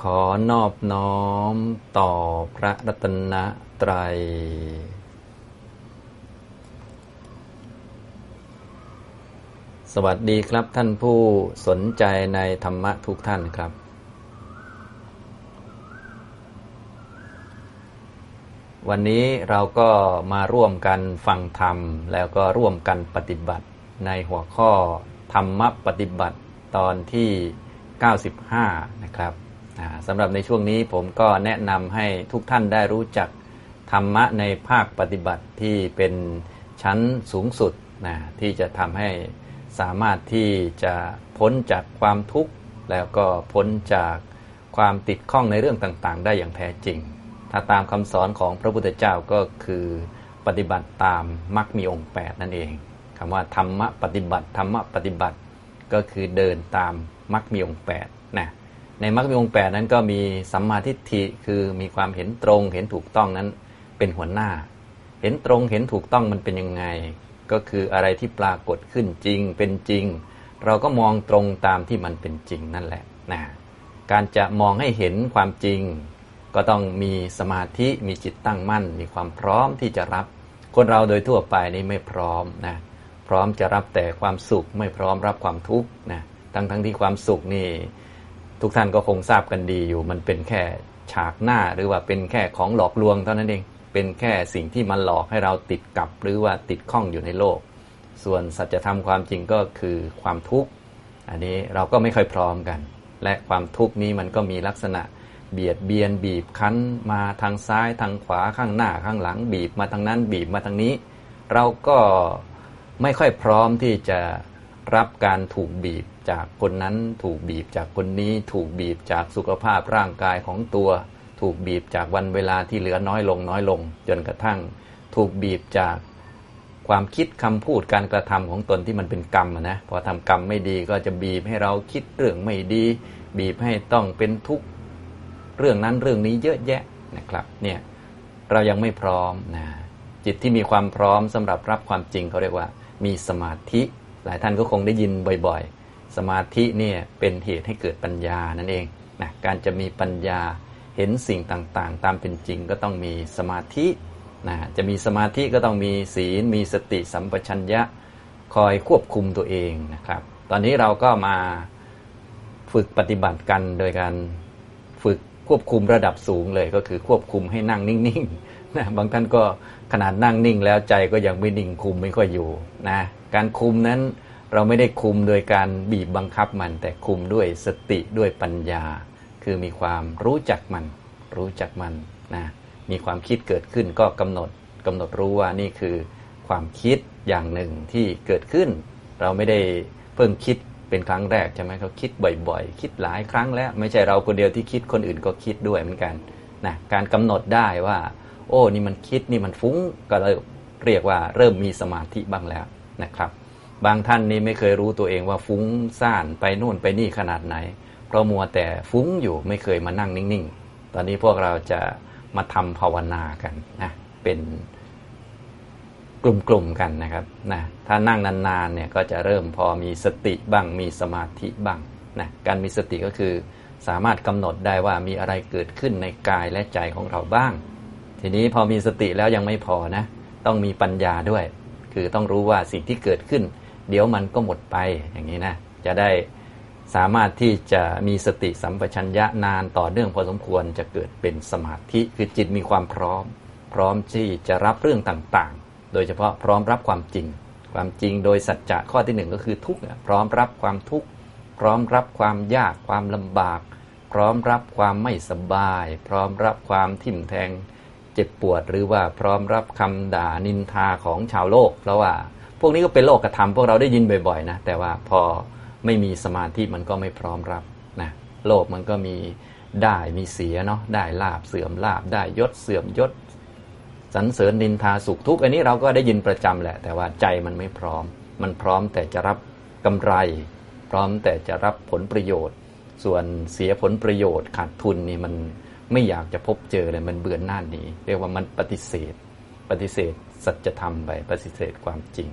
ขอนอบน้อมต่อพระรัตนตรัย สวัสดีครับท่านผู้สนใจในธรรมะทุกท่านครับ วันนี้เราก็มาร่วมกันฟังธรรม แล้วก็ร่วมกันปฏิบัติในหัวข้อธรรมะปฏิบัติตอนที่ 95 นะครับ สำหรับในช่วงนี้ผมก็แนะนำให้ทุกท่านได้รู้จักธรรมะในภาคปฏิบัติที่เป็นชั้นสูงสุดนะที่จะทำให้สามารถที่จะพ้นจากความทุกข์ แล้วก็พ้นจากความติดข้องในเรื่องต่างๆ ได้อย่างแท้จริง ถ้าตามคำสอนของพระพุทธเจ้าก็คือปฏิบัติตามมรรคมีองค์ 8 นั่นเองคำว่าธรรมะปฏิบัติธรรมะปฏิบัติก็คือเดินตามมรรคมีองค์8นะ ในมรรคมีองค์แปดนั้นก็มีสัมมาทิฏฐิคือมีความเห็นตรงเห็นถูกต้องนั้นเป็นหัวหน้า เห็นตรงเห็นถูกต้องมันเป็นยังไง ก็คืออะไรที่ปรากฏขึ้นจริงเป็นจริง เราก็มองตรงตามที่มันเป็นจริงนั่นแหละนะการจะมองให้เห็นความจริง ก็ต้องมีสมาธิมีจิตตั้งมั่น มีความพร้อมที่จะรับ คนเราโดยทั่วไปนี่ไม่พร้อมนะพร้อมจะรับแต่ความสุขไม่พร้อมรับความทุกข์นะทั้งทั้งที่ความสุขนี่ ทุกท่านก็คงทราบกันดีอยู่ มันเป็นแค่ฉากหน้าหรือว่าเป็นแค่ของหลอกลวงเท่านั้นเอง เป็นแค่สิ่งที่มันหลอกให้เราติดกับหรือว่าติดข้องอยู่ในโลก ส่วนสัจธรรมความจริงก็คือความทุกข์ อันนี้เราก็ไม่ค่อยพร้อมกัน และความทุกข์นี้มันก็มีลักษณะเบียดเบียนบีบคั้นมาทางซ้ายทางขวาข้างหน้าข้างหลัง บีบมาทางนั้นบีบมาทางนี้ เราก็ไม่ค่อยพร้อมที่จะรับการถูกบีบ จากคนนั้น ถูกบีบจากคนนี้ ถูกบีบจากสุขภาพร่างกายของตัว ถูกบีบจากวันเวลาที่เหลือน้อยลงน้อยลง จนกระทั่ง ถูกบีบจากความคิดคำพูดการกระทำของตนที่มันเป็นกรรมนะพอทำกรรมไม่ดีก็จะบีบให้เราคิดเรื่องไม่ดี บีบให้ต้องเป็นทุกข์เรื่องนั้นเรื่องนี้เยอะแยะนะครับเนี่ยเรายังไม่พร้อมนะจิตที่มีความพร้อมสำหรับรับความจริงเขาเรียกว่า มีสมาธิ หลายท่านก็คงได้ยินบ่อย สมาธิเนี่ยเป็นเหตุให้เกิดปัญญานั่นเองนะการจะมีปัญญาเห็นสิ่งต่างๆ ตามเป็นจริงก็ต้องมีสมาธินะจะมีสมาธิก็ต้องมีศีล มีสติสัมปชัญญะคอยควบคุมตัวเองนะครับ ตอนนี้เราก็มาฝึกปฏิบัติกันโดยการฝึกควบคุมระดับสูงเลยก็คือควบคุมให้นั่งนิ่งๆนะบางท่านก็ขนาดนั่งนิ่งแล้วใจก็ยังไม่นิ่งคุมไม่ค่อยอยู่นะการคุมนั้น เราไม่ได้คุมโดยการบีบบังคับมัน แต่คุมด้วยสติด้วยปัญญา คือมีความรู้จักมัน รู้จักมันนะมีความคิดเกิดขึ้นก็กำหนดกำหนดรู้ว่านี่คือความคิดอย่างหนึ่งที่เกิดขึ้น เราไม่ได้เพิ่งคิดเป็นครั้งแรกใช่ไหมเขาคิดบ่อยๆ คิดหลายครั้งแล้ว ไม่ใช่เราคนเดียวที่คิดคนอื่นก็คิดด้วยเหมือนกันนะการกำหนดได้ว่า โอ้นี่มันคิดนี่มันฟุ้งก็เลยเรียกว่าเริ่มมีสมาธิบ้างแล้วนะครับ บางท่านนี่ไม่เคยรู้ตัวเองว่าฟุ้งซ่านไปนู่นไปนี่ขนาดไหน เพราะมัวแต่ฟุ้งอยู่ไม่เคยมานั่งนิ่งๆ ตอนนี้พวกเราจะมาทำภาวนากันนะเป็นกลุ่มๆกันนะครับนะถ้านั่งนานๆเนี่ยก็จะเริ่มพอมีสติบ้างมีสมาธิบ้างนะการมีสติก็คือสามารถกำหนดได้ว่ามีอะไรเกิดขึ้นในกายและใจของเราบ้าง ทีนี้พอมีสติแล้วยังไม่พอนะ ต้องมีปัญญาด้วย คือต้องรู้ว่าสิ่งที่เกิดขึ้น เดี๋ยวมันก็หมดไปอย่างนี้นะจะได้สามารถที่จะมีสติสัมปชัญญะนานต่อเนื่องพอสมควรจะเกิดเป็นสมาธิคือจิตมีความพร้อม พร้อมที่จะรับเรื่องต่างๆ โดยเฉพาะพร้อมรับความจริง ความจริงโดยสัจจะข้อที่หนึ่งก็คือทุกข์พร้อมรับความทุกข์พร้อมรับความยากความลำบาก พร้อมรับความไม่สบาย พร้อมรับความทิ่มแทง เจ็บปวดหรือว่าพร้อมรับคำด่านินทาของชาวโลก เพราะว่า พวกนี้ก็เป็นโลกกระทำพวกเราได้ยินบ่อยๆนะแต่ว่าพอไม่มีสมาธิมันก็ไม่พร้อมรับนะโลกมันก็มีได้มีเสียเนาะได้ลาบเสื่อมลาบได้ยศเสื่อมยศสรรเสริญนินทาสุขทุกข์อันนี้เราก็ได้ยินประจำแหละ แต่ว่าใจมันไม่พร้อม มันพร้อมแต่จะรับกำไร พร้อมแต่จะรับผลประโยชน์ ส่วนเสียผลประโยชน์ขาดทุนนี่มันไม่อยากจะพบเจอเลยมันเบื่อหน้านี้ เรียกว่ามันปฏิเสธ ปฏิเสธ สัจธรรมไปปฏิเสธความจริง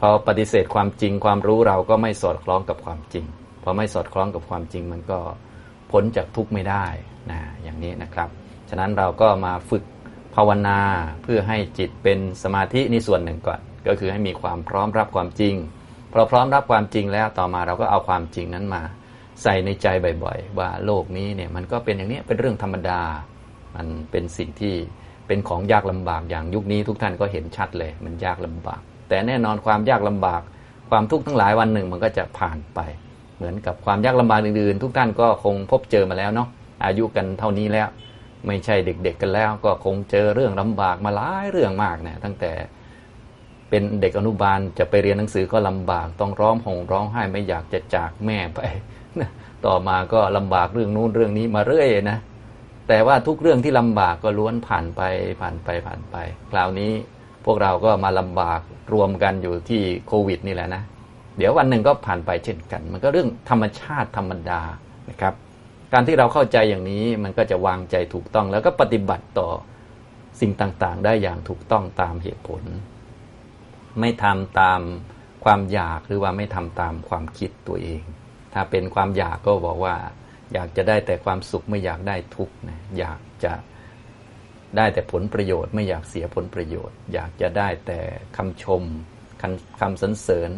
พอปฏิเสธความจริง ความรู้เราก็ไม่สอดคล้องกับความจริง พอไม่สอดคล้องกับความจริงมันก็พ้นจากทุกข์ไม่ได้นะอย่างนี้นะครับ ฉะนั้นเราก็มาฝึกภาวนาเพื่อให้จิตเป็นสมาธินี่ส่วนหนึ่งก่อน ก็คือให้มีความพร้อมรับความจริงพอพร้อมรับความจริงแล้วต่อมาเราก็เอาความจริงนั้นมา ใส่ในใจบ่อย ๆ ว่าโลกนี้เนี่ยมันก็เป็นอย่างนี้เป็นเรื่องธรรมดา มันเป็นสิ่งที่ เป็นของยากลำบากอย่างยุคนี้ทุกท่านก็เห็นชัดเลย มันยากลำบาก แต่แน่นอนความยากลำบาก ความทุกข์ทั้งหลายวันหนึ่งมันก็จะผ่านไป เหมือนกับความยากลำบากอื่นๆ ทุกท่านก็คงพบเจอมาแล้วเนาะอายุกันเท่านี้แล้ว ไม่ใช่เด็ก ๆกันแล้ว ก็คงเจอเรื่องลำบากมาหลายเรื่องมากเนี่ยตั้งแต่เป็นเด็กอนุบาลจะไปเรียนหนังสือก็ลำบากต้องร้องห่มร้องไห้ไม่อยากจะจากแม่ไปต่อมาก็ลำบากเรื่องนู้นเรื่องนี้มาเรื่อยนะ แต่ว่าทุกเรื่องที่ลำบากก็ล้วนผ่านไปผ่านไปผ่านไป คราวนี้พวกเราก็มาลำบากรวมกันอยู่ที่โควิดนี่แหละนะ เดี๋ยววันหนึ่งก็ผ่านไปเช่นกัน มันก็เรื่องธรรมชาติธรรมดานะครับ การที่เราเข้าใจอย่างนี้มันก็จะวางใจถูกต้อง แล้วก็ปฏิบัติต่อสิ่งต่างๆ ได้อย่างถูกต้องตามเหตุผล ไม่ทำตามความอยากหรือว่าไม่ทำตามความคิดตัวเอง ถ้าเป็นความอยากก็บอกว่า อยากจะได้แต่ความสุขไม่อยากได้ทุกข์นะอยากจะได้แต่ผลประโยชน์ ไม่อยากเสียผลประโยชน์ อยากจะได้แต่คำชมคำคำสรรเสริญ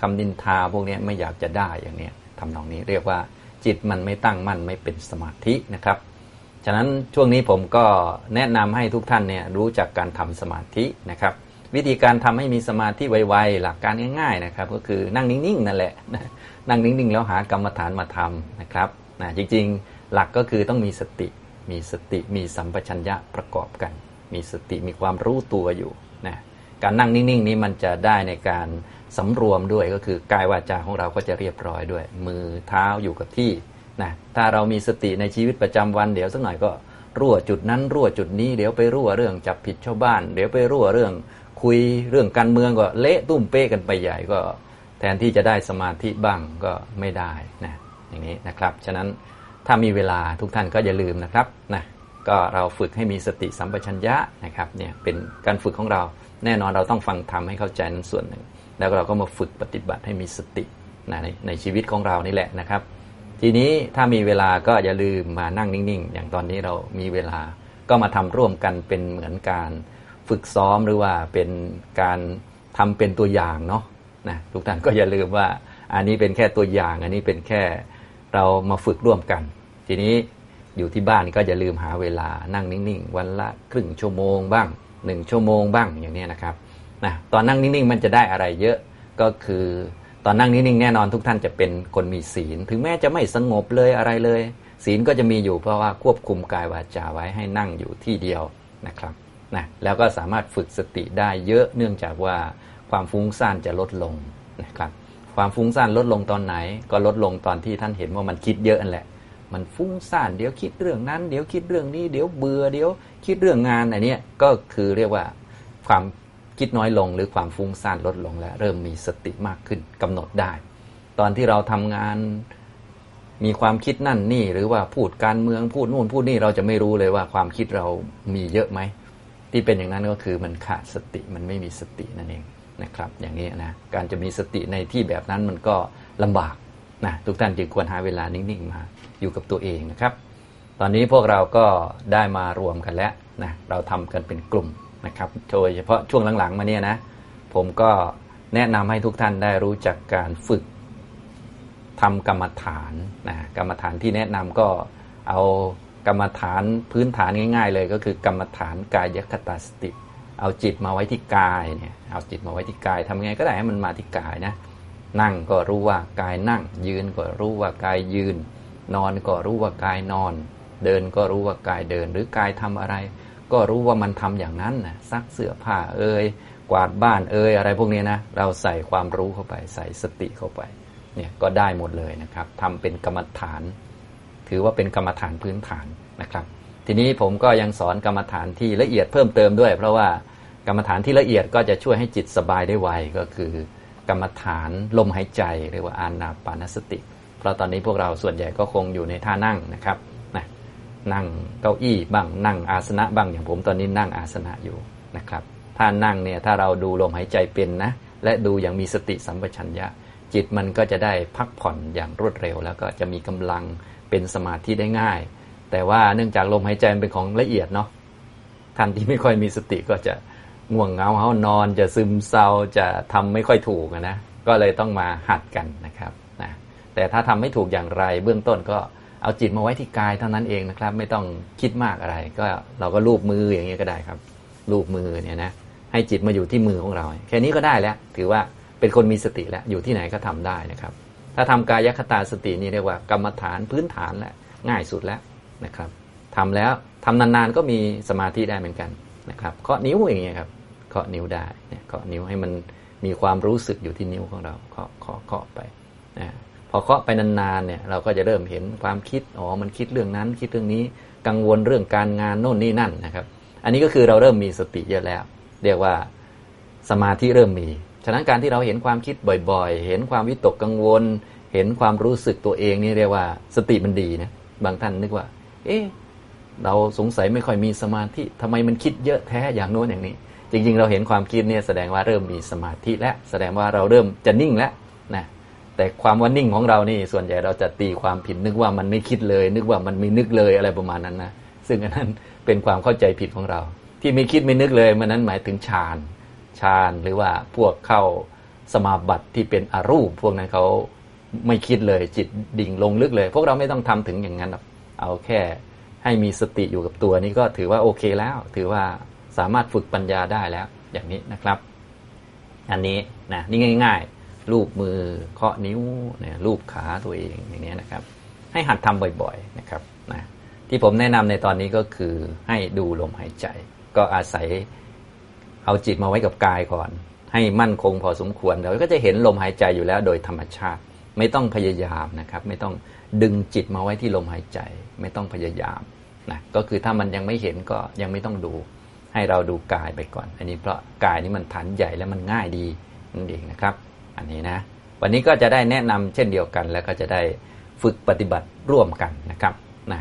คำนินทาพวกนี้ไม่อยากจะได้อย่างนี้ทำนองนี้เรียกว่าจิตมันไม่ตั้งมั่นไม่เป็นสมาธินะครับ ฉะนั้นช่วงนี้ผมก็แนะนำให้ทุกท่านเนี่ยรู้จักการทำสมาธินะครับ วิธีการทำให้มีสมาธิไวๆหลักการง่าย ๆนะครับ ก็คือนั่งนิ่งๆนั่นแหละนั่งนิ่งๆ แล้วหากรรมฐานมาทำนะครับ นะจริงๆหลักก็คือต้องมีสติ มีสติมีสัมปชัญญะประกอบกัน มีสติมีความรู้ตัวอยู่นะการนั่งนิ่งๆนี้มันจะได้ในการสำรวมด้วยก็คือกายวาจาของเราก็จะเรียบร้อยด้วย มือเท้าอยู่กับที่นะถ้าเรามีสติในชีวิตประจำวันเดี๋ยวสักหน่อยก็รั่วจุดนั้นรั่วจุดนี้เดี๋ยวไปรั่วเรื่องจับผิดชาวบ้าน เดี๋ยวไปรั่วเรื่องคุยเรื่องการเมืองก็เละตุ้มเป้กันไปใหญ่ก็ แทนที่จะได้สมาธิบ้างก็ไม่ได้นะ อย่างนี้นะครับ ฉะนั้นถ้ามีเวลาทุกท่านก็อย่าลืมนะครับนะก็เราฝึกให้มีสติสัมปชัญญะนะครับเนี่ยเป็นการฝึกของเราแน่นอนเราต้องฟังทำให้เข้าใจนั้นส่วนหนึ่ง แล้วเราก็มาฝึกปฏิบัติให้มีสตินะในในชีวิตของเรานี่แหละนะครับ ทีนี้ถ้ามีเวลาก็อย่าลืมมานั่งนิ่งๆ อย่างตอนนี้เรามีเวลาก็มาทำร่วมกันเป็นเหมือนการฝึกซ้อมหรือว่าเป็นการทำเป็นตัวอย่างเนาะนะทุกท่านก็อย่าลืมว่าอันนี้เป็นแค่ตัวอย่าง อันนี้เป็นแค่ เรามาฝึกร่วมกัน ทีนี้อยู่ที่บ้านก็อย่าลืมหาเวลานั่งนิ่งๆ วันละครึ่งชั่วโมงบ้างหนึ่งชั่วโมงบ้างอย่างนี้นะครับนะตอนนั่งนิ่งๆมันจะได้อะไรเยอะก็คือตอนนั่งนิ่งๆแน่นอนทุกท่านจะเป็นคนมีศีล ถึงแม้จะไม่สงบเลยอะไรเลย ศีลก็จะมีอยู่เพราะว่าควบคุมกายวาจาไว้ให้นั่งอยู่ที่เดียวนะครับนะแล้วก็สามารถฝึกสติได้เยอะเนื่องจากว่าความฟุ้งซ่านจะลดลงนะครับ ความฟุ้งซ่านลดลงตอนไหน ก็ลดลงตอนที่ท่านเห็นว่ามันคิดเยอะนั่นแหละ มันฟุ้งซ่านเดี๋ยวคิดเรื่องนั้น เดี๋ยวคิดเรื่องนี้ เดี๋ยวเบื่อเดี๋ยวคิดเรื่องงานอะไรเนี้ยก็คือเรียกว่าความคิดน้อยลงหรือความฟุ้งซ่านลดลงแล้ว เริ่มมีสติมากขึ้นกำหนดได้ ตอนที่เราทำงานมีความคิดนั่นนี่ หรือว่าพูดการเมืองพูดนู่นพูดนี่เราจะไม่รู้เลยว่าความคิดเรามีเยอะไหมที่เป็นอย่างนั้นก็คือมันขาดสติมันไม่มีสตินั่นเอง นะครับ อย่างนี้นะการจะมีสติในที่แบบนั้นมันก็ลำบากนะทุกท่านจึงควรหาเวลานิ่งๆมาอยู่กับตัวเองนะครับ ตอนนี้พวกเราก็ได้มารวมกันแล้วนะเราทำกันเป็นกลุ่มนะครับโดยเฉพาะช่วงหลังๆมาเนี่ยนะผมก็แนะนำให้ทุกท่านได้รู้จักการฝึกทำกรรมฐานนะกรรมฐานที่แนะนำก็เอากรรมฐานพื้นฐานง่าย ๆ เลยก็คือกรรมฐานกายคตาสติ เอาจิตมาไว้ที่กายเนี่ยเอาจิตมาไว้ที่กายทำไงก็ได้ให้มันมาที่กายนะนั่งก็รู้ว่ากายนั่ง ยืนก็รู้ว่ากายยืน นอนก็รู้ว่ากายนอน เดินก็รู้ว่ากายเดิน หรือกายทำอะไร ก็รู้ว่ามันทำอย่างนั้นนะซักเสื้อผ้าเอ่ยกวาดบ้านเอ่ยอะไรพวกนี้นะเราใส่ความรู้เข้าไปใส่สติเข้าไปเนี่ยก็ได้หมดเลยนะครับทำเป็นกรรมฐาน ถือว่าเป็นกรรมฐานพื้นฐานนะครับ ทีนี้ผมก็ยังสอนกรรมฐานที่ละเอียดเพิ่มเติมด้วย เพราะว่า กรรมฐานที่ละเอียดก็จะช่วยให้จิตสบายได้ไวก็คือกรรมฐานลมหายใจเรียกว่าอานาปานสติ เพราะตอนนี้พวกเราส่วนใหญ่ก็คงอยู่ในท่านั่งนะครับนะนั่งเก้าอี้บ้างนั่งอาสนะบ้างอย่างผมตอนนี้นั่งอาสนะอยู่นะครับถ้านั่งเนี่ยถ้าเราดูลมหายใจเป็นนะและดูอย่างมีสติสัมปชัญญะ จิตมันก็จะได้พักผ่อนอย่างรวดเร็ว แล้วก็จะมีกำลังเป็นสมาธิได้ง่าย แต่ว่าเนื่องจากลมหายใจเป็นของละเอียดเนาะท่านที่ไม่ค่อยมีสติก็จะ ง่วงเหงาเฮานอนจะซึมเศร้าจะทำไม่ค่อยถูกนะก็เลยต้องมาหัดกันนะครับนะแต่ถ้าทำไม่ถูกอย่างไร เบื้องต้นก็เอาจิตมาไว้ที่กายเท่านั้นเองนะครับ ไม่ต้องคิดมากอะไร ก็เราก็ลูบมืออย่างนี้ก็ได้ครับลูบมือเนี่ยนะให้จิตมาอยู่ที่มือของเรา แค่นี้ก็ได้แล้ว ถือว่าเป็นคนมีสติแล้วอยู่ที่ไหนก็ทำได้นะครับ ถ้าทำกายคตาสตินี่เรียกว่ากรรมฐานพื้นฐานแหละง่ายสุดแล้วนะครับทำแล้วทำนานๆก็มีสมาธิได้เหมือนกันนะครับเคาะนิ้วอย่างเงี้ยครับ เคาะนิ้วได้เนี่ยเคาะนิ้วให้มันมีความรู้สึกอยู่ที่นิ้วของเราเคาะเคาะเคาะไปนะพอเคาะไปนานๆเนี่ยเราก็จะเริ่มเห็นความคิดอ๋อมันคิดเรื่องนั้น คิดเรื่องนี้กังวลเรื่องการงานโน่นนี่นั่นนะครับ อันนี้ก็คือเราเริ่มมีสติเยอะแล้ว เรียกว่าสมาธิเริ่มมีฉะนั้นการที่เราเห็นความคิดบ่อยๆ เห็นความวิตกกังวล เห็นความรู้สึกตัวเองนี่เรียกว่าสติมันดีนะบางท่านนึกว่า เอ๊ะเราสงสัยไม่ค่อยมีสมาธิทำไมมันคิดเยอะแท้อย่างโน้นอย่างนี้ จริง ๆ เราเห็นความคิดเนี่ยแสดงว่าเริ่มมีสมาธิแล้วแสดงว่าเราเริ่มจะนิ่งแล้วนะแต่ความว่านิ่งของเรานี่ส่วนใหญ่เราจะตีความผิดนึกว่ามันไม่คิดเลย นึกว่ามันไม่นึกเลยอะไรประมาณนั้นนะซึ่งอันนั้นเป็นความเข้าใจผิดของเรา ที่ไม่คิดไม่นึกเลยมันนั้นหมายถึงฌานฌานหรือว่าพวกเข้าสมาบัติที่เป็นอรูป พวกนั้นเขาไม่คิดเลยจิตดิ่งลงลึกเลย พวกเราไม่ต้องทำถึงอย่างนั้นหรอกเอาแค่ให้มีสติอยู่กับตัวนี้ก็ถือว่าโอเคแล้ว ถือว่า สามารถฝึกปัญญาได้แล้ว อย่างนี้นะครับ อันนี้นะนี่ง่าย ๆ รูปมือเคาะนิ้วเนี่ยรูปขาตัวเองอย่างนี้นะครับ ให้หัดทำบ่อยๆนะครับนะที่ผมแนะนำในตอนนี้ก็คือให้ดูลมหายใจ ก็อาศัยเอาจิตมาไว้กับกายก่อน ให้มั่นคงพอสมควรเราก็จะเห็นลมหายใจอยู่แล้วโดยธรรมชาติ ไม่ต้องพยายามนะครับ ไม่ต้องดึงจิตมาไว้ที่ลมหายใจ ไม่ต้องพยายามนะก็คือถ้ามันยังไม่เห็นก็ยังไม่ต้องดู ให้เราดูกายไปก่อน อันนี้เพราะกายนี้มันฐานใหญ่และมันง่ายดีนั่นเองนะครับ อันนี้นะ วันนี้ก็จะได้แนะนำเช่นเดียวกัน แล้วก็จะได้ฝึกปฏิบัติร่วมกันนะครับนะ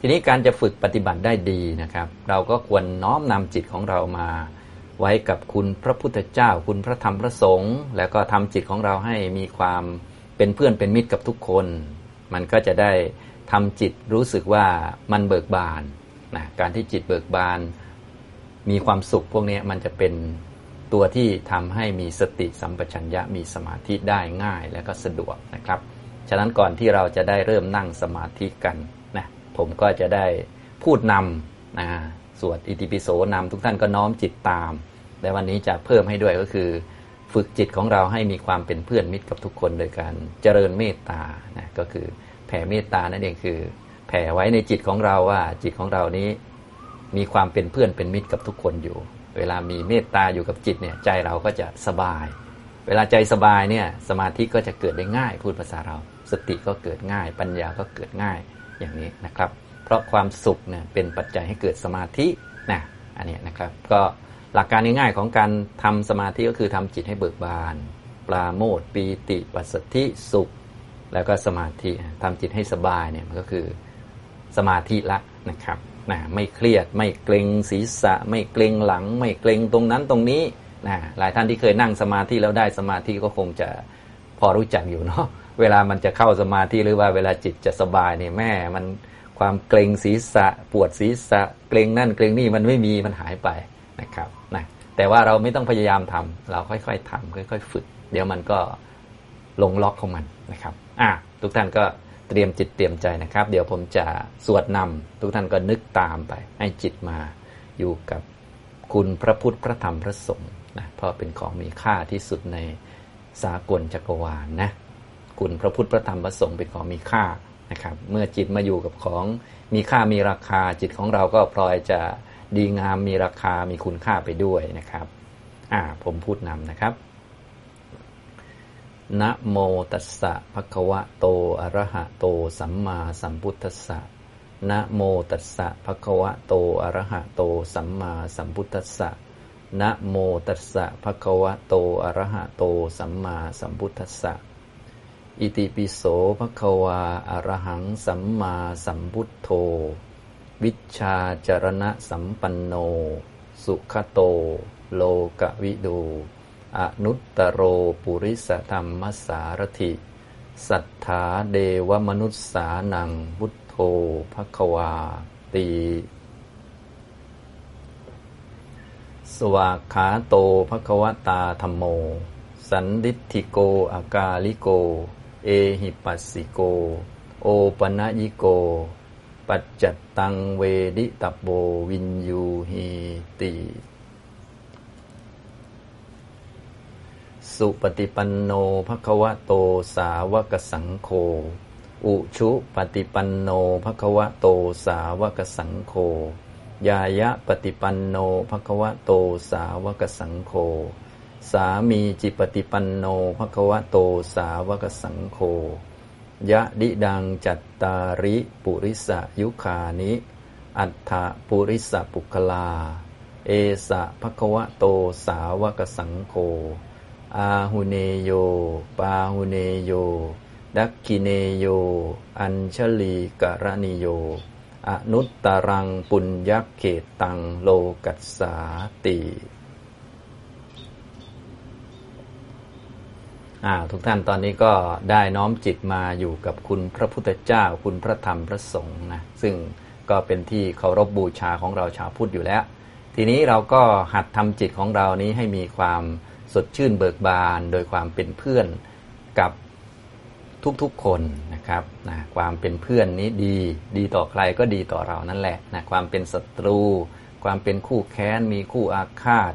ทีนี้การจะฝึกปฏิบัติได้ดีนะครับ เราก็ควรน้อมนำจิตของเรามาไว้กับคุณพระพุทธเจ้า คุณพระธรรมพระสงฆ์แล้วก็ทำจิตของเราให้มีความเป็นเพื่อนเป็นมิตรกับทุกคน มันก็จะได้ทำจิตรู้สึกว่ามันเบิกบานนะการที่จิตเบิกบาน มีความสุขพวกนี้มันจะเป็นตัวที่ทำให้มีสติสัมปชัญญะมีสมาธิได้ง่ายและก็สะดวกนะครับ ฉะนั้นก่อนที่เราจะได้เริ่มนั่งสมาธิกันนะผมก็จะได้พูดนำนะสวดอิติปิโสนำทุกท่านก็น้อมจิตตามแต่วันนี้จะเพิ่มให้ด้วยก็คือ ฝึกจิตของเราให้มีความเป็นเพื่อนมิตรกับทุกคนโดยการเจริญเมตตานะก็คือแผ่เมตตานั่นเองคือ แผ่ไว้ในจิตของเราว่าจิตของเรานี้ มีความเป็นเพื่อนเป็นมิตรกับทุกคนอยู่ เวลามีเมตตาอยู่กับจิตเนี่ยใจเราก็จะสบาย เวลาใจสบายเนี่ยสมาธิก็จะเกิดได้ง่ายพูดภาษาเรา สติก็เกิดง่าย ปัญญาก็เกิดง่ายอย่างนี้นะครับ เพราะความสุขเนี่ยเป็นปัจจัยให้เกิดสมาธินะอันนี้นะครับ ก็หลักการง่ายๆของการทำสมาธิก็คือทำจิตให้เบิกบานปลาโมดปีติปัสสธิสุข แล้วก็สมาธิทำจิตให้สบายเนี่ยมันก็คือสมาธิละนะครับ นะไม่เครียด ไม่เกรงศีรษะ ไม่เกรงหลัง ไม่เกรงตรงนั้นตรงนี้นะหลายท่านที่เคยนั่งสมาธิแล้วได้สมาธิก็คงจะพอรู้จักอยู่เนาะเวลามันจะเข้าสมาธิหรือว่าเวลาจิตจะสบายเนี่ยแม่มันความเกรงศีรษะ ปวดศีรษะ เกรงนั่นเกรงนี่มันไม่มีมันหายไปนะครับนะแต่ว่าเราไม่ต้องพยายามทำเราค่อยๆทำค่อย ๆ ฝึก เดี๋ยวมันก็ลงล็อกของมันนะครับอะทุกท่านก็ เตรียมจิตเตรียมใจนะครับ เดี๋ยวผมจะสวดนำทุกท่านก็นึกตามไป ให้จิตมาอยู่กับคุณพระพุทธพระธรรมพระสงฆ์นะเพราะเป็นของมีค่าที่สุดในสากลจักรวาลนนะคุณพระพุทธพระธรรมพระสงฆ์เป็นของมีค่านะครับ เมื่อจิตมาอยู่กับของมีค่ามีราคา จิตของเราก็พลอยจะดีงามมีราคามีคุณค่าไปด้วยนะครับอ่าผมพูดนำนะครับ นะโมตัสสะภะคะวะโต อะระหะโต สัมมาสัมพุทธัสสะนะโมตัสสะภะคะวะโต อะระหะโต สัมมาสัมพุทธัสสะนะโมตัสสะภะคะวะโต อะระหะโต สัมมาสัมพุทธัสสะ อิติปิโสภะคะวา อะระหัง สัมมาสัมพุทโธ วิชาจรณะสัมปันโน สุขโต โลกวิดู อนุตตโรปุริสธรรมสารถิสัทธาเดวมนุษสานังบุตโธภควาตีสวากขาโตภควตาธรรมโม สันดิธิโกอากาลิโก เอหิปัสสิโก โอปนะยิโก ปัจจัตตังเวดิตับโบวินยูหีติ สุปฏิปันโนภควะโตสาวกสังโฆอุชุปฏิปันโนภควะโตสาวกสังโฆยายะปฏิปันโนภควะโตสาวกสังโฆสามีจิปฏิปันโนภควะโตสาวกสังโฆยะดิดังจัตตาริปุริสยุคานิ อัฏฐปุริสปุคลา เอสะภควะโตสาวกสังโฆ อาหุเนโย ปาหุเนโย ดักกิเนโย อัญชลีกรณิโย อนุตตรังปุญญเขตตังโลกัสสาติ่าทุกท่านตอนนี้ก็ได้น้อมจิตมาอยู่กับคุณพระพุทธเจ้า คุณพระธรรมพระสงฆ์นะซึ่งก็เป็นที่เคารพบบูชาของเราชาวพุทธอยู่แล้ว ทีนี้เราก็หัดทำจิตของเรานี้ให้มีความ สดชื่นเบิกบาน โดยความเป็นเพื่อนกับทุกๆคนนะครับนะความเป็นเพื่อนนี้ดี ดีต่อใครก็ดีต่อเรานั่นแหละนะความเป็นศัตรู ความเป็นคู่แค้น มีคู่อาฆาต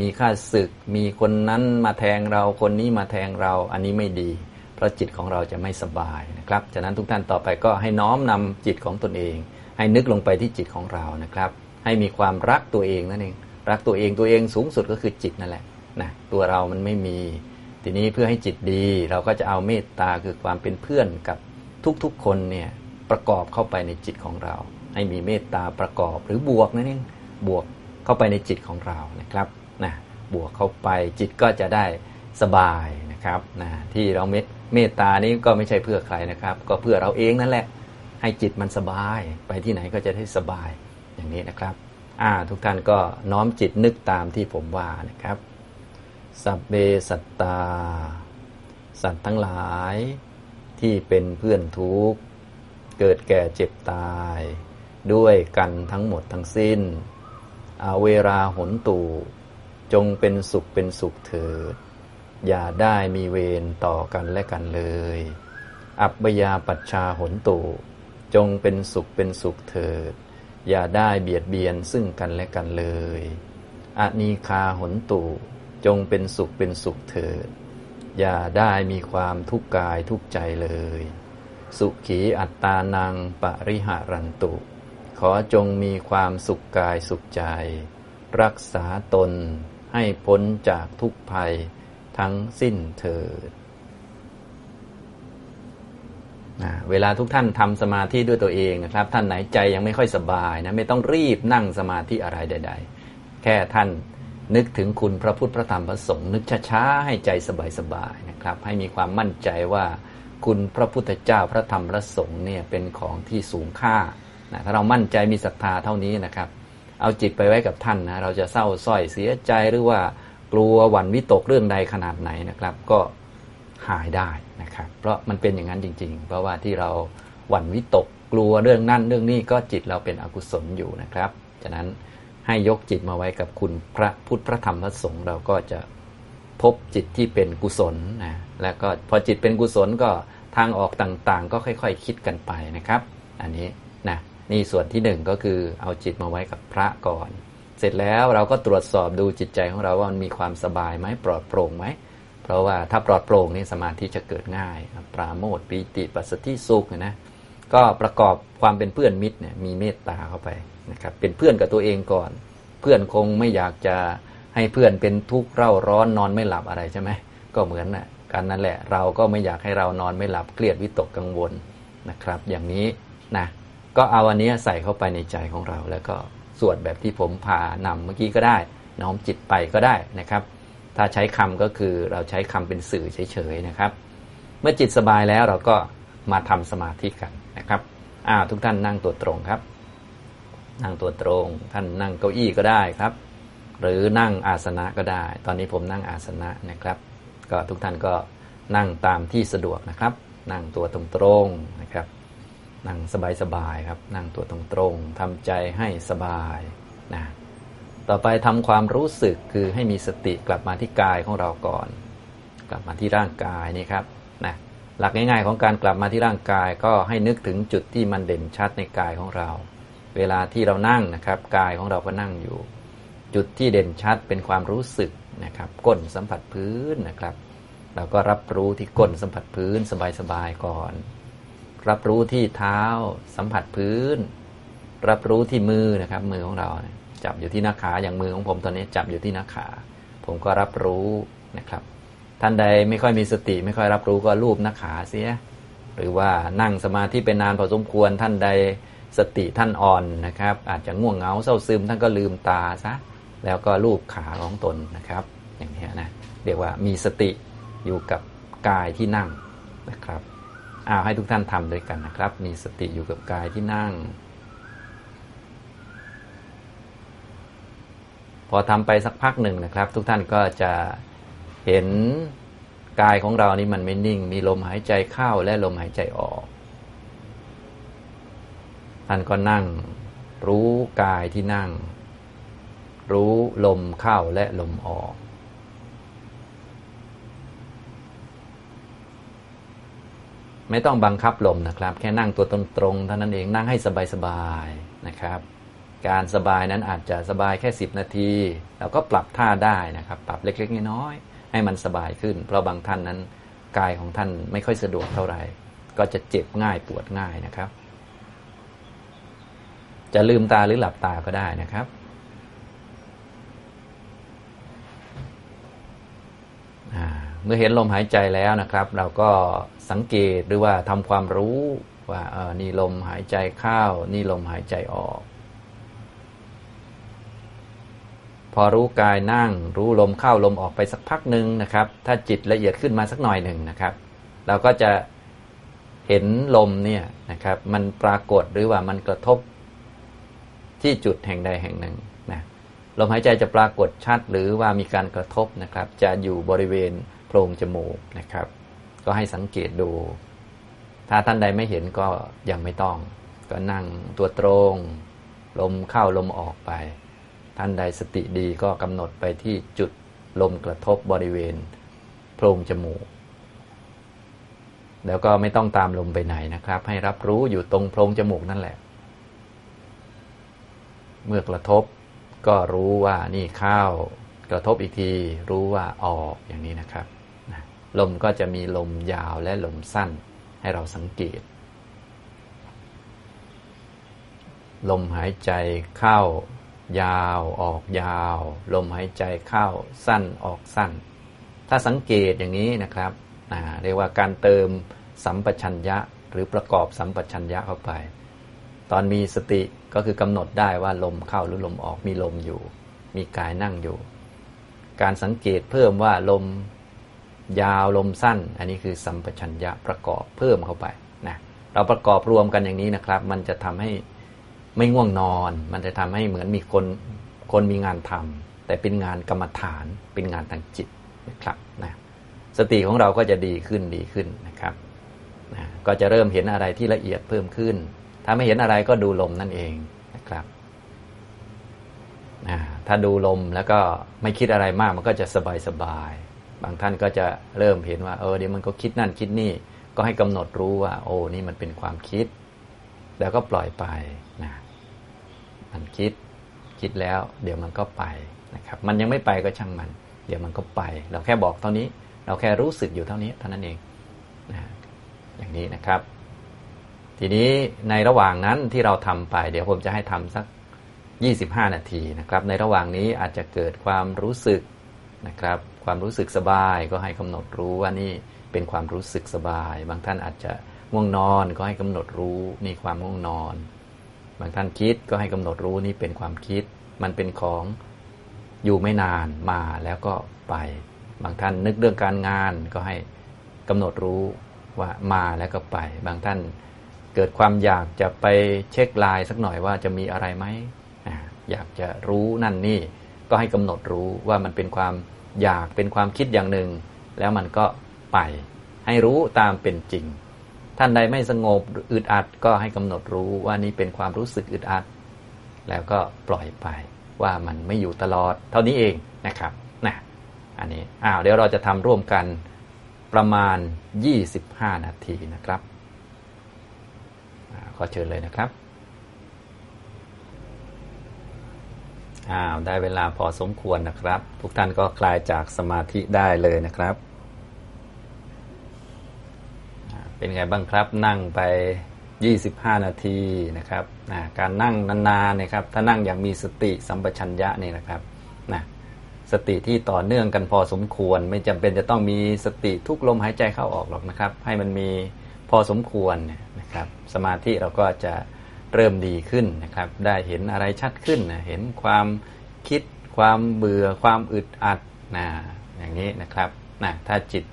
มีข้าศึก มีคนนั้นมาแทงเราคนนี้มาแทงเราอันนี้ไม่ดี เพราะจิตของเราจะไม่สบายนะครับฉะนั้นทุกท่านต่อไปก็ให้น้อมนำจิตของตนเอง ให้นึกลงไปที่จิตของเรานะครับ ให้มีความรักตัวเองนั่นเองรักตัวเองตัวเองสูงสุดก็คือจิตนั่นแหละ นะตัวเรามันไม่มี ทีนี้เพื่อให้จิตดี เราก็จะเอาเมตตาคือความเป็นเพื่อนกับทุกๆคนเนี่ยประกอบเข้าไปในจิตของเรา ให้มีเมตตาประกอบหรือบวกนั่นเองบวกเข้าไปในจิตของเรานะครับนะบวกเข้าไปจิตก็จะได้สบายนะครับนะที่เราเมตเมตตานี้ก็ไม่ใช่เพื่อใครนะครับ ก็เพื่อเราเองนั่นแหละ ให้จิตมันสบายไปที่ไหนก็จะได้สบายอย่างนี้นะครับอ่าทุกท่านก็น้อมจิตนึกตามที่ผมว่านะครับ สัพเบสัตตา สัตว์ทั้งหลายที่เป็นเพื่อนทุกข์ เกิดแก่เจ็บตาย ด้วยกันทั้งหมดทั้งสิ้น อาเวราหนตูจงเป็นสุขเป็นสุขเถิด อย่าได้มีเวรต่อกันและกันเลย อัปยาปัชชาหนตูจงเป็นสุขเป็นสุขเถิด อย่าได้เบียดเบียนซึ่งกันและกันเลย อนีคาหนตู จงเป็นสุขเป็นสุขเถิด อย่าได้มีความทุกข์กายทุกใจเลย สุขีอัตตานังปริหารันตุ ขอจงมีความสุขกายสุขใจ รักษาตนให้พ้นจากทุกภัยทั้งสิ้นเถิดเวลาทุกท่านทำสมาธิด้วยตัวเองนะครับ ท่านไหนใจยังไม่ค่อยสบายนะไม่ต้องรีบนั่งสมาธิอะไรใด ๆ แค่ท่าน นึกถึงคุณพระพุทธพระธรรมพระสงฆ์นึกช้าๆให้ใจสบายๆนะครับ ให้มีความมั่นใจว่าคุณพระพุทธเจ้าพระธรรมพระสงฆ์เนี่ยเป็นของที่สูงค่านะถ้าเรามั่นใจมีศรัทธาเท่านี้นะครับ เอาจิตไปไว้กับท่านนะเราจะเศร้าส้อยเสียใจหรือว่ากลัวหวั่นวิตกเรื่องใดขนาดไหนนะครับ ก็หายได้นะครับ เพราะมันเป็นอย่างนั้นจริง ๆ เพราะว่าที่เราหวั่นวิตกกลัวเรื่องนั่นเรื่องนี้ก็จิตเราเป็นอกุศลอยู่นะครับ ฉะนั้น ให้ยกจิตมาไว้กับคุณพระพุทธพระธรรมพระสงฆ์เราก็จะพบจิตที่เป็นกุศลนะแล้วก็พอจิตเป็นกุศลก็ทางออกต่างๆ ก็ค่อยๆคคิดกันไปนะครับ อันนี้นะนี่ส่วนที่หนึ่งก็คือเอาจิตมาไว้กับพระก่อน เสร็จแล้วเราก็ตรวจสอบดูจิตใจของเราว่ามันมีความสบายไหมปลอดโปร่งไหมเพราะว่าถ้าปลอดโปร่งนี่สมาธิจะเกิดง่าย ปราโมทปีติปัสสติสุขนะก็ประกอบความเป็นเพื่อนมิตรเนี่ยมีเมตตาเข้าไป นะครับเป็นเพื่อนกับตัวเองก่อน เพื่อนคงไม่อยากจะให้เพื่อนเป็นทุกข์เร่าร้อนนอนไม่หลับอะไรใช่ไหมก็เหมือนนะกันนั่นแหละ เราก็ไม่อยากให้เรานอนไม่หลับเครียดวิตกกังวลนะครับ อย่างนี้นะก็เอาอันนี้ใส่เข้าไปในใจของเรา แล้วก็สวดแบบที่ผมพานำเมื่อกี้ก็ได้ น้อมจิตไปก็ได้นะครับ ถ้าใช้คำก็คือเราใช้คำเป็นสื่อเฉยๆนะครับ เมื่อจิตสบายแล้วเราก็มาทำสมาธิกันนะครับอ้าวทุกท่านนั่งตัวตรงครับ นั่งตัวตรง ท่านนั่งเก้าอี้ก็ได้ครับ หรือนั่งอาสนะก็ได้ ตอนนี้ผมนั่งอาสนะนะครับ ก็ทุกท่านก็นั่งตามที่สะดวกนะครับ นั่งตัวตรงๆนะครับ นั่งสบายๆครับ นั่งตัวตรงๆทำใจให้สบายนะต่อไปทำความรู้สึกคือให้มีสติกลับมาที่กายของเราก่อน กลับมาที่ร่างกายนี่ครับนะหลักง่ายๆของการกลับมาที่ร่างกายก็ให้นึกถึงจุดที่มันเด่นชัดในกายของเรา เวลาที่เรานั่งนะครับ กายของเราก็นั่งอยู่ จุดที่เด่นชัดเป็นความรู้สึกนะครับ ก้นสัมผัสพื้นนะครับ เราก็รับรู้ที่ก้นสัมผัสพื้นสบายๆก่อน รับรู้ที่เท้าสัมผัสพื้น รับรู้ที่มือนะครับ มือของเราจับอยู่ที่หน้าขาอย่างมือของผมตอนนี้จับอยู่ที่หน้าขา ผมก็รับรู้นะครับท่านใดไม่ค่อยมีสติ ไม่ค่อยรับรู้ก็รูปหน้าขาเสีย หรือว่านั่งสมาธิเป็นนานพอสมควรท่านใด สติท่านอ่อนนะครับ อาจจะง่วงเหงาเศร้าซึมท่านก็ลืมตาซะแล้วก็รูปขาของตนนะครับ อย่างนี้นะเรียกว่ามีสติอยู่กับกายที่นั่งนะครับเอาให้ทุกท่านทำด้วยกันนะครับ มีสติอยู่กับกายที่นั่ง พอทำไปสักพักหนึ่งนะครับ ทุกท่านก็จะเห็นกายของเรานี่มันไม่นิ่ง มีลมหายใจเข้าและลมหายใจออก ท่านก็นั่ง รู้กายที่นั่ง รู้ลมเข้าและลมออกไม่ต้องบังคับลมนะครับ แค่นั่งตัวตรงๆเท่านั้นเองนั่งให้สบายๆนะครับ การสบายนั้นอาจจะสบายแค่ 10 นาทีเราก็ปรับท่าได้นะครับ ปรับเล็กๆน้อยๆให้มันสบายขึ้น เพราะบางท่านนั้นกายของท่านไม่ค่อยสะดวกเท่าไหร่ ก็จะเจ็บง่ายปวดง่ายนะครับ จะลืมตาหรือหลับตาก็ได้นะครับ เมื่อเห็นลมหายใจแล้วนะครับ เราก็สังเกตหรือว่าทำความรู้ว่าเออนี่ลมหายใจเข้า นี่ลมหายใจออก พอรู้กายนั่ง รู้ลมเข้าลมออกไปสักพักหนึ่งนะครับ ถ้าจิตละเอียดขึ้นมาสักหน่อยหนึ่งนะครับ เราก็จะเห็นลมเนี่ยนะครับ มันปรากฏหรือว่ามันกระทบ ที่จุดแห่งใดแห่งหนึ่งนะลมหายใจจะปรากฏชัดหรือว่ามีการกระทบนะครับ จะอยู่บริเวณโพรงจมูกนะครับ ก็ให้สังเกตดู ถ้าท่านใดไม่เห็นก็ยังไม่ต้อง ก็นั่งตัวตรง ลมเข้าลมออกไป ท่านใดสติดีก็กำหนดไปที่จุดลมกระทบบริเวณโพรงจมูก แล้วก็ไม่ต้องตามลมไปไหนนะครับ ให้รับรู้อยู่ตรงโพรงจมูกนั่นแหละ เมื่อกระทบ ก็รู้ว่านี่เข้ากระทบอีกที รู้ว่าออกอย่างนี้นะครับลมก็จะมีลมยาวและลมสั้นให้เราสังเกต ลมหายใจเข้ายาวออกยาว ลมหายใจเข้าสั้นออกสั้น ถ้าสังเกตอย่างนี้นะครับเรียกว่าการเติมสัมปชัญญะหรือประกอบสัมปชัญญะเข้าไป ตอนมีสติก็คือกำหนดได้ว่าลมเข้าหรือลมออกมีลมอยู่ มีกายนั่งอยู่ การสังเกตเพิ่มว่าลมยาวลมสั้น อันนี้คือสัมปชัญญะประกอบเพิ่มเข้าไปนะเราประกอบรวมกันอย่างนี้นะครับ มันจะทำให้ไม่ง่วงนอน มันจะทำให้เหมือนมีคนคนมีงานทำแต่เป็นงานกรรมฐานเป็นงานทางจิตนะครับนะสติของเราก็จะดีขึ้นดีขึ้นนะครับนะก็จะเริ่มเห็นอะไรที่ละเอียดเพิ่มขึ้น ถ้าไม่เห็นอะไรก็ดูลมนั่นเองนะครับถ้าดูลมแล้วก็ไม่คิดอะไรมากมันก็จะสบายสบาย บางท่านก็จะเริ่มเห็นว่า เออเดี๋ยวมันก็คิดนั่นคิดนี่ ก็ให้กำหนดรู้ว่า โอ้นี่มันเป็นความคิด แล้วก็ปล่อยไปนะมันคิดคิดแล้ว เดี๋ยวมันก็ไปนะครับ มันยังไม่ไปก็ช่างมัน เดี๋ยวมันก็ไป เราแค่บอกเท่านี้ เราแค่รู้สึกอยู่เท่านี้เท่านั้นเองนะอย่างนี้นะครับ ทีนี้ในระหว่างนั้นที่เราทำไป เดี๋ยวผมจะให้ทำสัก 25 นาทีนะครับ ในระหว่างนี้อาจจะเกิดความรู้สึกนะครับ ความรู้สึกสบายก็ให้กำหนดรู้ว่านี่เป็นความรู้สึกสบาย บางท่านอาจจะง่วงนอนก็ให้กำหนดรู้นี่ความง่วงนอน บางท่านคิดก็ให้กำหนดรู้นี่เป็นความคิด มันเป็นของอยู่ไม่นานมาแล้วก็ไป บางท่านนึกเรื่องการงานก็ให้กำหนดรู้ว่ามาแล้วก็ไป บางท่าน เกิดความอยากจะไปเช็คไลน์สักหน่อยว่าจะมีอะไรไหมอยากจะรู้นั่นนี่ก็ให้กำหนดรู้ว่ามันเป็นความอยากเป็นความคิดอย่างหนึ่ง แล้วมันก็ไป ให้รู้ตามเป็นจริง ท่านใดไม่สงบอึดอัดก็ให้กำหนดรู้ว่านี่เป็นความรู้สึกอึดอัด แล้วก็ปล่อยไปว่ามันไม่อยู่ตลอด เท่านี้เองนะครับนะอันนี้อ้าวเดี๋ยวเราจะทำร่วมกันประมาณ 25 นาทีนะครับ อเชิญเลยนะครับอ้าวได้เวลาพอสมควรนะครับ ทุกท่านก็คลายจากสมาธิได้เลยนะครับ เป็นไงบ้างครับนั่งไป 25 นาทีนะครับนะการนั่งนานๆนะครับ ถ้านั่งอย่างมีสติสัมปชัญญะนี่นะครับนะสติที่ต่อเนื่องกันพอสมควร ไม่จำเป็นจะต้องมีสติทุกลมหายใจเข้าออกหรอกนะครับ ให้มันมีพอสมควร นะครับ สมาธิเราก็จะเริ่มดีขึ้นนะครับ ได้เห็นอะไรชัดขึ้นนะเห็นความคิดความเบื่อความอึดอัดนะอย่างนี้นะครับนะถ้าจิต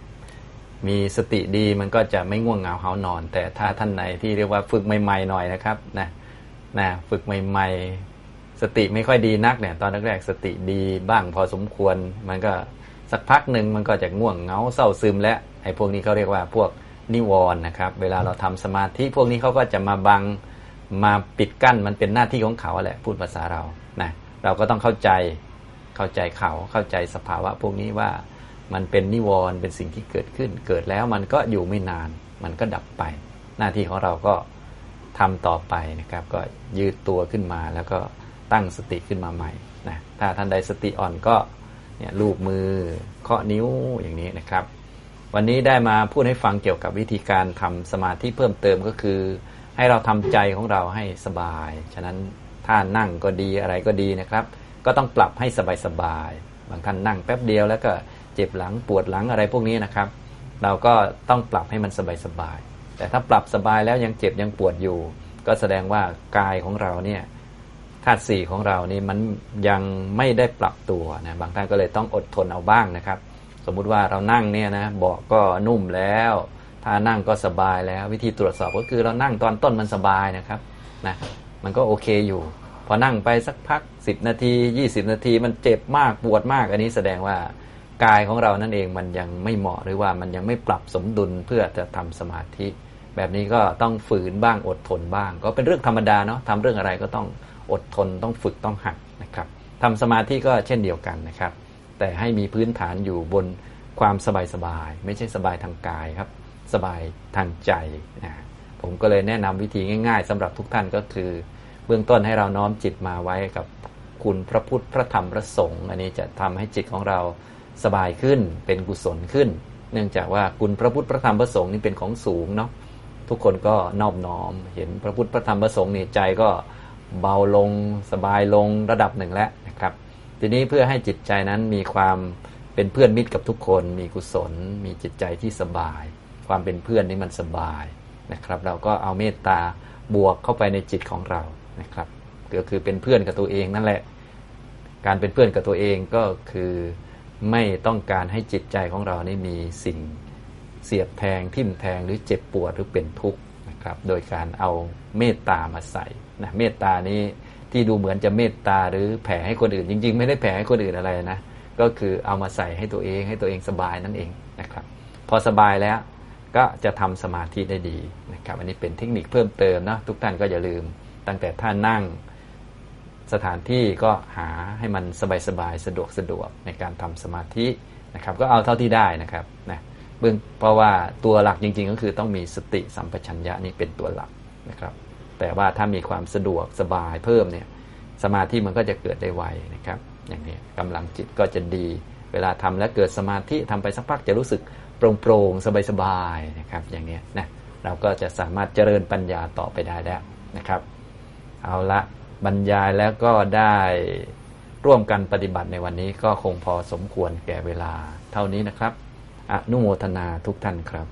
มีสติดีมันก็จะไม่ง่วงเหงาเหานอน แต่ถ้าท่านไหนที่เรียกว่าฝึกใหม่ๆหน่อยนะครับนะนะฝึกใหม่ๆ สติไม่ค่อยดีนักเนี่ยตอนแรกๆสติดีบ้างพอสมควร มันก็สักพักหนึ่งมันก็จะง่วงเหงาเศร้าซึมและไอ้พวกนี้เขาเรียกว่าพวก นิวรณ์นะครับ เวลาเราทำสมาธิพวกนี้เขาก็จะมาบังมาปิดกั้นมันเป็นหน้าที่ของเขาแหละพูดภาษาเรานะเราก็ต้องเข้าใจเข้าใจเขาเข้าใจสภาวะ พวกนี้ว่ามันเป็นนิวรณ์เป็นสิ่งที่เกิดขึ้น เกิดแล้วมันก็อยู่ไม่นาน มันก็ดับไป หน้าที่ของเราก็ทำต่อไปนะครับ ก็ยืดตัวขึ้นมาแล้วก็ตั้งสติขึ้นมาใหม่นะถ้าท่านใดสติอ่อนก็เนี่ยลูบมือเคาะนิ้วอย่างนี้นะครับ วันนี้ได้มาพูดให้ฟังเกี่ยวกับวิธีการทำสมาธิเพิ่มเติมก็คือ ให้เราทำใจของเราให้สบาย ฉะนั้นท่านั่งก็ดีอะไรก็ดีนะครับ ก็ต้องปรับให้สบายๆบางท่านนั่งแป๊บเดียวแล้วก็เจ็บหลังปวดหลังอะไรพวกนี้นะครับ เราก็ต้องปรับให้มันสบายๆแต่ถ้าปรับสบายแล้วยังเจ็บยังปวดอยู่ ก็แสดงว่ากายของเราเนี่ยธาตุสี่ของเรานี่มันยังไม่ได้ปรับตัวนะบางท่านก็เลยต้องอดทนเอาบ้างนะครับ สมมุติว่าเรานั่งเนี่ยนะเบาะก็นุ่มแล้วถ้านั่งก็สบายแล้ว วิธีตรวจสอบก็คือเรานั่งตอนต้นมันสบายนะครับนะมันก็โอเคอยู่ พอนั่งไปสักพัก 10 นาที 20 นาทีมันเจ็บมากปวดมาก อันนี้แสดงว่ากายของเรานั่นเองมันยังไม่เหมาะหรือว่ามันยังไม่ปรับสมดุลเพื่อจะทำสมาธิ แบบนี้ก็ต้องฝืนบ้างอดทนบ้าง ก็เป็นเรื่องธรรมดาเนาะทำเรื่องอะไรก็ต้องอดทนต้องฝึกต้องหัดนะครับทำสมาธิก็เช่นเดียวกันนะครับ แต่ให้มีพื้นฐานอยู่บนความสบายสบายไม่ใช่สบายทางกายครับ สบายทางใจนะผมก็เลยแนะนำวิธีง่าย ๆสำหรับทุกท่านก็คือ เบื้องต้นให้เราน้อมจิตมาไว้กับคุณพระพุทธพระธรรมพระสงฆ์อันนี้จะทำให้จิตของเราสบายขึ้นเป็นกุศลขึ้น เนื่องจากว่าคุณพระพุทธพระธรรมพระสงฆ์นี่เป็นของสูงเนาะทุกคนก็นอบน้อม เห็นพระพุทธพระธรรมพระสงฆ์นี่ใจก็เบาลงสบายลงระดับหนึ่งแล้ว ทีนี้เพื่อให้จิตใจนั้นมีความเป็นเพื่อนมิตรกับทุกคน มีกุศล มีจิตใจที่สบาย ความเป็นเพื่อนนี่มันสบายนะครับ เราก็เอาเมตตาบวกเข้าไปในจิตของเรานะครับ ก็คือเป็นเพื่อนกับตัวเองนั่นแหละ การเป็นเพื่อนกับตัวเองก็คือไม่ต้องการให้จิตใจของเรานี่มีสิ่งเสียบแทงทิ่มแทงหรือเจ็บปวดหรือเป็นทุกข์นะครับ โดยการเอาเมตตามาใส่นะเมตตานี้ ที่ดูเหมือนจะเมตตาหรือแผ่ให้คนอื่น จริง ๆ ไม่ได้แผ่ให้คนอื่นอะไรนะ ก็คือเอามาใส่ให้ตัวเองให้ตัวเองสบายนั่นเองนะครับ พอสบายแล้วก็จะทำสมาธิได้ดีนะครับ อันนี้เป็นเทคนิคเพิ่มเติมนะทุกท่านก็อย่าลืม ตั้งแต่ท่านนั่งสถานที่ก็หาให้มันสบายๆสะดวกสะดวกในการทำสมาธินะครับ ก็เอาเท่าที่ได้นะครับนะเบื้องเพราะว่าตัวหลักจริง ๆ ก็คือต้องมีสติสัมปชัญญะนี่เป็นตัวหลักนะครับ แต่ว่าถ้ามีความสะดวกสบายเพิ่มเนี่ยสมาธิมันก็จะเกิดได้ไวนะครับ อย่างนี้กำลังจิตก็จะดี เวลาทำแล้วเกิดสมาธิทำไปสักพักจะรู้สึกโปร่งๆสบายๆนะครับ อย่างนี้นะเราก็จะสามารถเจริญปัญญาต่อไปได้แล้วนะครับ เอาละบรรยายแล้วก็ได้ร่วมกันปฏิบัติในวันนี้ก็คงพอสมควรแก่เวลาเท่านี้นะครับ อนุโมทนาทุกท่านครับ